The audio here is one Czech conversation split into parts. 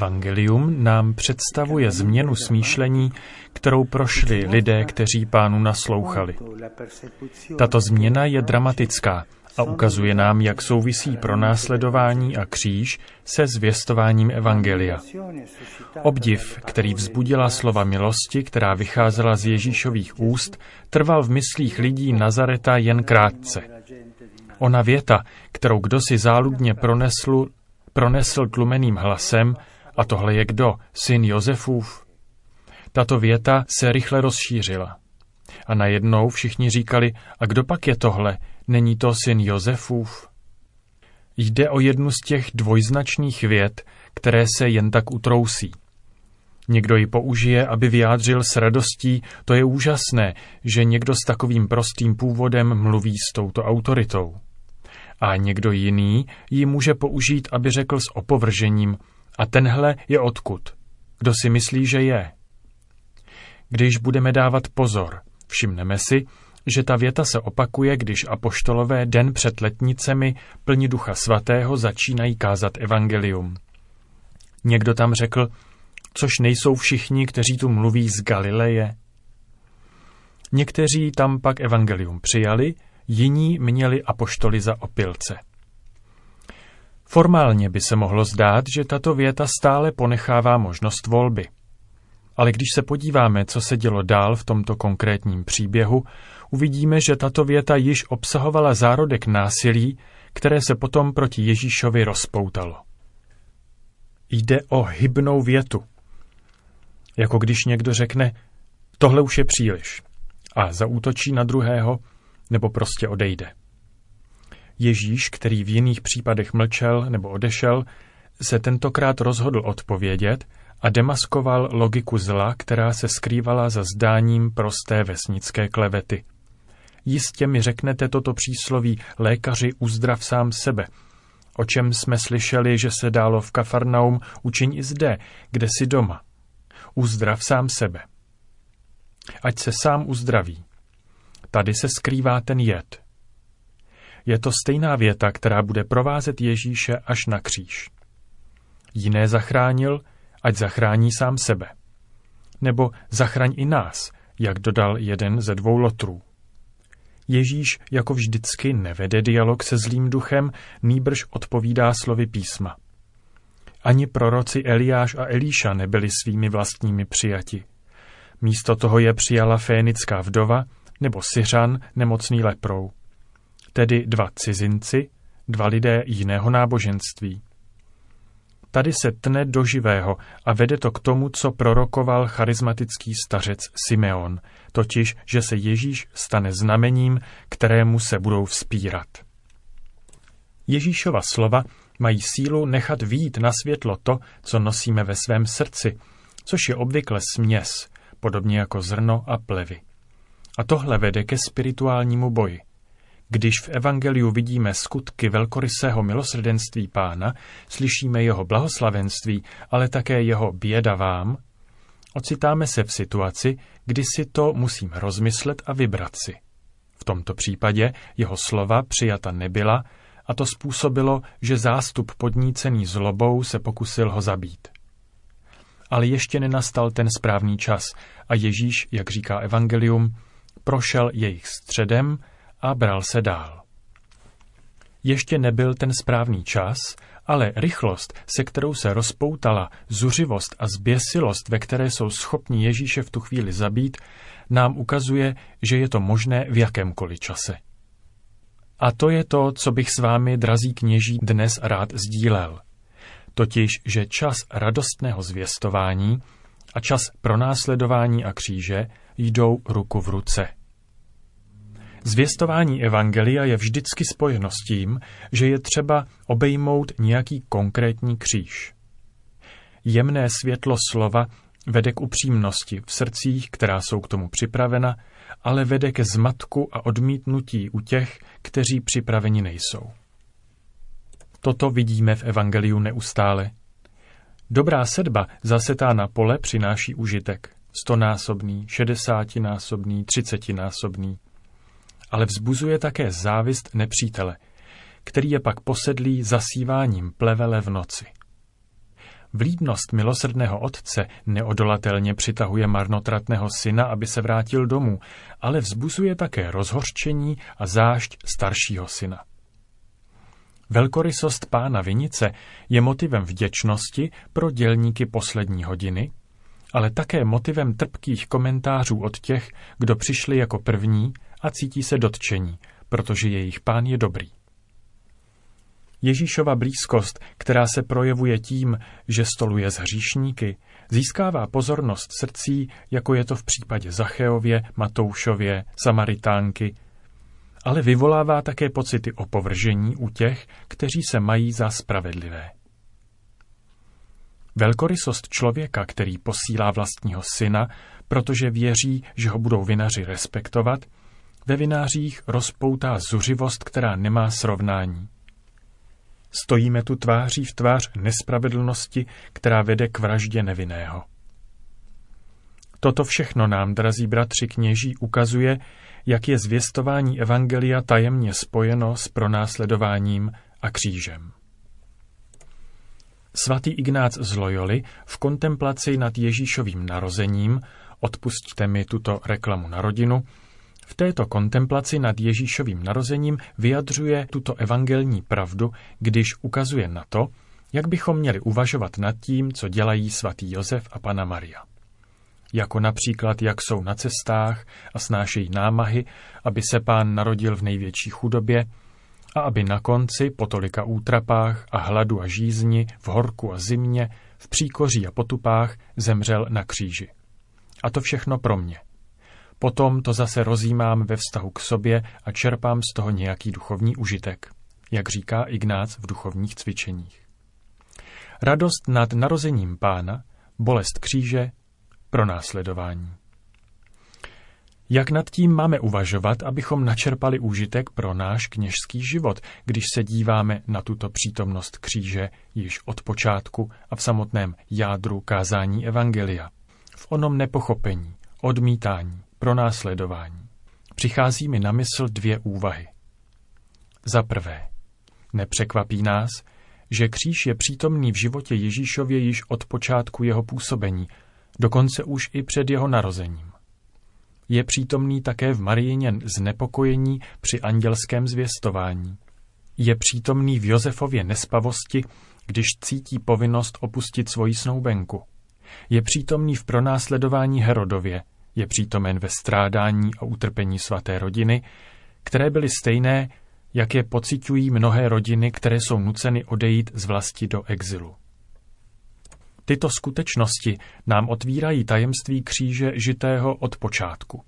Evangelium nám představuje změnu smýšlení, kterou prošli lidé, kteří pánu naslouchali. Tato změna je dramatická a ukazuje nám, jak souvisí pronásledování a kříž se zvěstováním Evangelia. Obdiv, který vzbudila slova milosti, která vycházela z Ježíšových úst, trval v myslích lidí Nazareta jen krátce. Ona věta, kterou kdo si záludně pronesl, pronesl tlumeným hlasem, a tohle je kdo? Syn Josefův? Tato věta se rychle rozšířila. A najednou všichni říkali, a kdo pak je tohle? Není to syn Josefův? Jde o jednu z těch dvojznačných vět, které se jen tak utrousí. Někdo ji použije, aby vyjádřil s radostí, to je úžasné, že někdo s takovým prostým původem mluví s touto autoritou. A někdo jiný ji může použít, aby řekl s opovržením, a tenhle je odkud? Kdo si myslí, že je? Když budeme dávat pozor, všimneme si, že ta věta se opakuje, když apoštolové den před letnicemi plní ducha svatého začínají kázat evangelium. Někdo tam řekl, což nejsou všichni, kteří tu mluví z Galileje. Někteří tam pak evangelium přijali, jiní měli apoštoly za opilce. Formálně by se mohlo zdát, že tato věta stále ponechává možnost volby. Ale když se podíváme, co se dělo dál v tomto konkrétním příběhu, uvidíme, že tato věta již obsahovala zárodek násilí, které se potom proti Ježíšovi rozpoutalo. Jde o hybnou větu. Jako když někdo řekne, tohle už je příliš, a zaútočí na druhého, nebo prostě odejde. Ježíš, který v jiných případech mlčel nebo odešel, se tentokrát rozhodl odpovědět a demaskoval logiku zla, která se skrývala za zdáním prosté vesnické klevety. Jistě mi řeknete toto přísloví lékaři uzdrav sám sebe, o čem jsme slyšeli, že se dálo v Kafarnaum, učiň i zde, kde si doma. Uzdrav sám sebe. Ať se sám uzdraví. Tady se skrývá ten jed. Je to stejná věta, která bude provázet Ježíše až na kříž. Jiné zachránil, ať zachrání sám sebe. Nebo zachraň i nás, jak dodal jeden ze dvou lotrů. Ježíš jako vždycky nevede dialog se zlým duchem, nýbrž odpovídá slovy písma. Ani proroci Eliáš a Elíša nebyli svými vlastními přijati. Místo toho je přijala fénická vdova nebo Syřan nemocný leprou tedy dva cizinci, dva lidé jiného náboženství. Tady se tne do živého a vede to k tomu, co prorokoval charismatický stařec Simeon, totiž, že se Ježíš stane znamením, kterému se budou vzpírat. Ježíšova slova mají sílu nechat výjít na světlo to, co nosíme ve svém srdci, což je obvykle směs, podobně jako zrno a plevy. A tohle vede ke spirituálnímu boji. Když v Evangeliu vidíme skutky velkorysého milosrdenství pána, slyšíme jeho blahoslavenství, ale také jeho běda vám, ocitáme se v situaci, kdy si to musíme rozmyslet a vybrat si. V tomto případě jeho slova přijata nebyla a to způsobilo, že zástup podnícený zlobou se pokusil ho zabít. Ale ještě nenastal ten správný čas a Ježíš, jak říká Evangelium, prošel jejich středem a bral se dál. Ještě nebyl ten správný čas, ale rychlost, se kterou se rozpoutala zuřivost a zběsilost, ve které jsou schopni Ježíše v tu chvíli zabít, nám ukazuje, že je to možné v jakémkoliv čase. A to je to, co bych s vámi, drazí kněží, dnes rád sdílel. Totiž, že čas radostného zvěstování a čas pronásledování a kříže jdou ruku v ruce. Zvěstování evangelia je vždycky spojeno s tím, že je třeba obejmout nějaký konkrétní kříž. Jemné světlo slova vede k upřímnosti v srdcích, která jsou k tomu připravena, ale vede ke zmatku a odmítnutí u těch, kteří připraveni nejsou. Toto vidíme v Evangeliu neustále. Dobrá sedba zasetá na pole přináší užitek. Stonásobný, šedesátinásobný, třicetinásobný ale vzbuzuje také závist nepřítele, který je pak posedlý zasíváním plevele v noci. Vlídnost milosrdného otce neodolatelně přitahuje marnotratného syna, aby se vrátil domů, ale vzbuzuje také rozhořčení a zášť staršího syna. Velkorysost pána Vinice je motivem vděčnosti pro dělníky poslední hodiny, ale také motivem trpkých komentářů od těch, kdo přišli jako první a cítí se dotčení, protože jejich pán je dobrý. Ježíšova blízkost, která se projevuje tím, že stoluje s hříšníky, získává pozornost srdcí, jako je to v případě Zacheově, Matoušově, Samaritánky, ale vyvolává také pocity opovržení u těch, kteří se mají za spravedlivé. Velkorysost člověka, který posílá vlastního syna, protože věří, že ho budou vinaři respektovat, ve vinářích rozpoutá zuřivost, která nemá srovnání. Stojíme tu tváří v tvář nespravedlnosti, která vede k vraždě nevinného. Toto všechno nám, drazí bratři kněží, ukazuje, jak je zvěstování Evangelia tajemně spojeno s pronásledováním a křížem. Svatý Ignác z Loyoli v kontemplaci nad Ježíšovým narozením, odpustíte mi tuto reklamu na rodinu, v této kontemplaci nad Ježíšovým narozením vyjadřuje tuto evangelní pravdu, když ukazuje na to, jak bychom měli uvažovat nad tím, co dělají svatý Josef a Pana Maria. Jako například, jak jsou na cestách a snášejí námahy, aby se pán narodil v největší chudobě a aby na konci, po tolika útrapách a hladu a žízni, v horku a zimě, v příkoří a potupách, zemřel na kříži. A to všechno pro mě – Potom to zase rozjímám ve vztahu k sobě a čerpám z toho nějaký duchovní užitek, jak říká Ignác v duchovních cvičeních. Radost nad narozením pána, bolest kříže, pronásledování. Jak nad tím máme uvažovat, abychom načerpali úžitek pro náš kněžský život, když se díváme na tuto přítomnost kříže již od počátku a v samotném jádru kázání Evangelia? V onom nepochopení, odmítání, pro následování. Přichází mi na mysl dvě úvahy. Za prvé, nepřekvapí nás, že kříž je přítomný v životě Ježíšově již od počátku jeho působení, dokonce už i před jeho narozením. Je přítomný také v Marijině znepokojení při andělském zvěstování. Je přítomný v Josefově nespavosti, když cítí povinnost opustit svoji snoubenku. Je přítomný v pronásledování Herodově, je přítomen ve strádání a utrpení svaté rodiny, které byly stejné, jak je pocitují mnohé rodiny, které jsou nuceny odejít z vlasti do exilu. Tyto skutečnosti nám otvírají tajemství kříže žitého od počátku.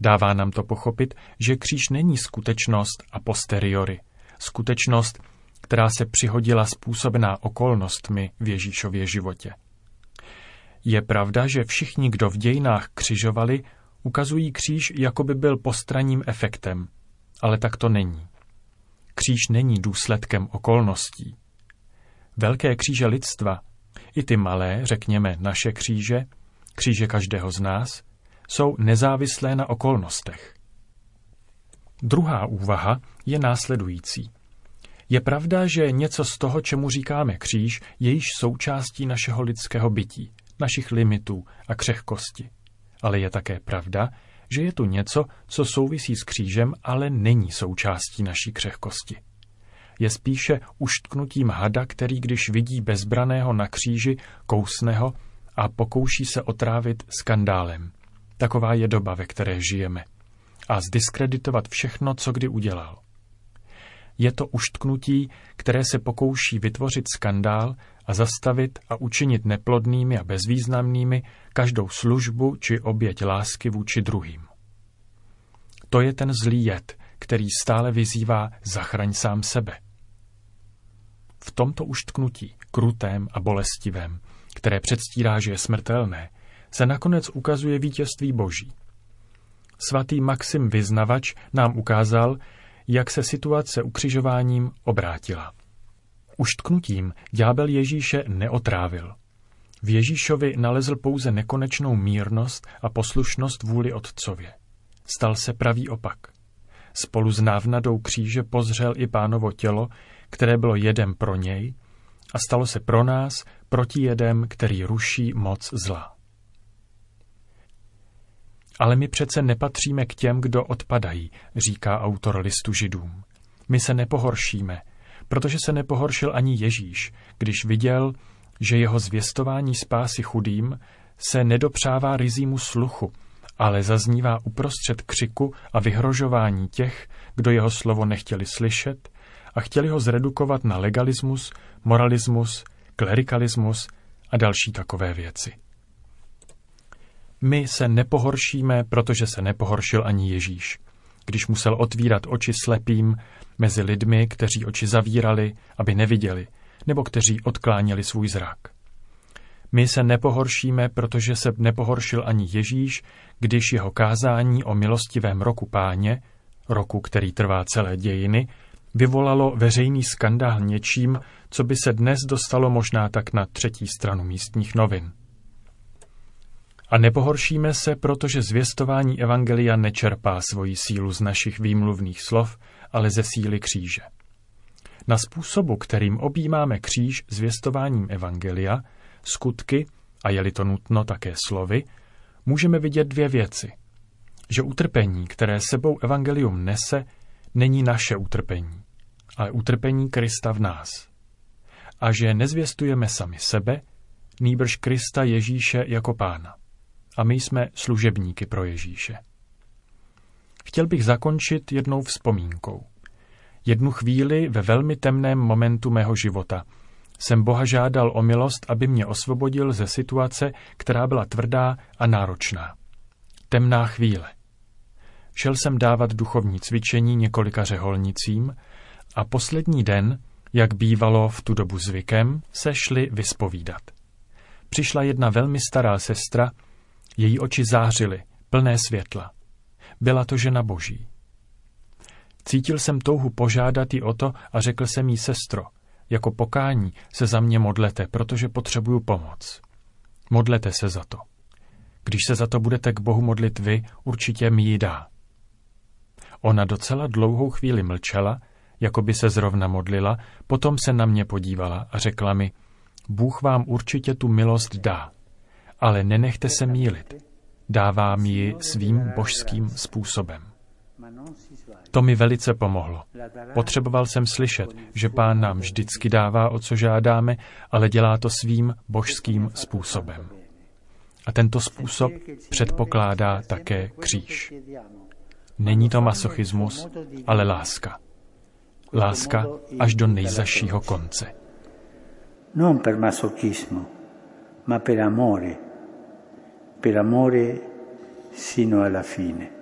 Dává nám to pochopit, že kříž není skutečnost a posteriori, skutečnost, která se přihodila způsobená okolnostmi v Ježíšově životě. Je pravda, že všichni, kdo v dějinách křižovali, ukazují kříž, jako by byl postranním efektem, ale tak to není. Kříž není důsledkem okolností. Velké kříže lidstva, i ty malé, řekněme naše kříže, kříže každého z nás, jsou nezávislé na okolnostech. Druhá úvaha je následující. Je pravda, že něco z toho, čemu říkáme kříž, je již součástí našeho lidského bytí našich limitů a křehkosti. Ale je také pravda, že je tu něco, co souvisí s křížem, ale není součástí naší křehkosti. Je spíše uštknutím hada, který když vidí bezbraného na kříži, kousne ho a pokouší se otrávit skandálem. Taková je doba, ve které žijeme. A zdiskreditovat všechno, co kdy udělal. Je to uštknutí, které se pokouší vytvořit skandál a zastavit a učinit neplodnými a bezvýznamnými každou službu či oběť lásky vůči druhým. To je ten zlý jed, který stále vyzývá zachraň sám sebe. V tomto uštknutí, krutém a bolestivém, které předstírá, že je smrtelné, se nakonec ukazuje vítězství Boží. Svatý Maxim Vyznavač nám ukázal, jak se situace ukřižováním obrátila. Uštknutím ďábel Ježíše neotrávil. V Ježíšovi nalezl pouze nekonečnou mírnost a poslušnost vůli Otcově. Stal se pravý opak. Spolu s návnadou kříže pozřel i pánovo tělo, které bylo jedem pro něj, a stalo se pro nás protijedem, který ruší moc zla. Ale my přece nepatříme k těm, kdo odpadají, říká autor listu židům. My se nepohoršíme, protože se nepohoršil ani Ježíš, když viděl, že jeho zvěstování spásy chudým se nedopřává rizímu sluchu, ale zaznívá uprostřed křiku a vyhrožování těch, kdo jeho slovo nechtěli slyšet a chtěli ho zredukovat na legalismus, moralismus, klerikalismus a další takové věci. My se nepohoršíme, protože se nepohoršil ani Ježíš, když musel otvírat oči slepým mezi lidmi, kteří oči zavírali, aby neviděli, nebo kteří odkláněli svůj zrak. My se nepohoršíme, protože se nepohoršil ani Ježíš, když jeho kázání o milostivém roku páně, roku, který trvá celé dějiny, vyvolalo veřejný skandál něčím, co by se dnes dostalo možná tak na třetí stranu místních novin. A nepohoršíme se, protože zvěstování Evangelia nečerpá svoji sílu z našich výmluvných slov, ale ze síly kříže. Na způsobu, kterým objímáme kříž zvěstováním Evangelia, skutky, a je-li to nutno také slovy, můžeme vidět dvě věci. Že utrpení, které sebou Evangelium nese, není naše utrpení, ale utrpení Krista v nás. A že nezvěstujeme sami sebe, nýbrž Krista Ježíše jako pána. A my jsme služebníky pro Ježíše. Chtěl bych zakončit jednou vzpomínkou. Jednu chvíli ve velmi temném momentu mého života jsem Boha žádal o milost, aby mě osvobodil ze situace, která byla tvrdá a náročná. Temná chvíle. Šel jsem dávat duchovní cvičení několika řeholnicím a poslední den, jak bývalo v tu dobu zvykem, se šli vyspovídat. Přišla jedna velmi stará sestra, její oči zářily, plné světla. Byla to žena boží. Cítil jsem touhu požádat ji o to a řekl jsem jí, sestro, jako pokání se za mě modlete, protože potřebuju pomoc. Modlete se za to. Když se za to budete k Bohu modlit vy, určitě mi ji dá. Ona docela dlouhou chvíli mlčela, jako by se zrovna modlila, potom se na mě podívala a řekla mi, Bůh vám určitě tu milost dá, ale nenechte se mílit. Dávám ji svým božským způsobem. To mi velice pomohlo. Potřeboval jsem slyšet, že pán nám vždycky dává, o co žádáme, ale dělá to svým božským způsobem. A tento způsob předpokládá také kříž. Není to masochismus, ale láska. Láska až do nejzašího konce. Non per masochismo, ma per amore. Per amore sino alla fine.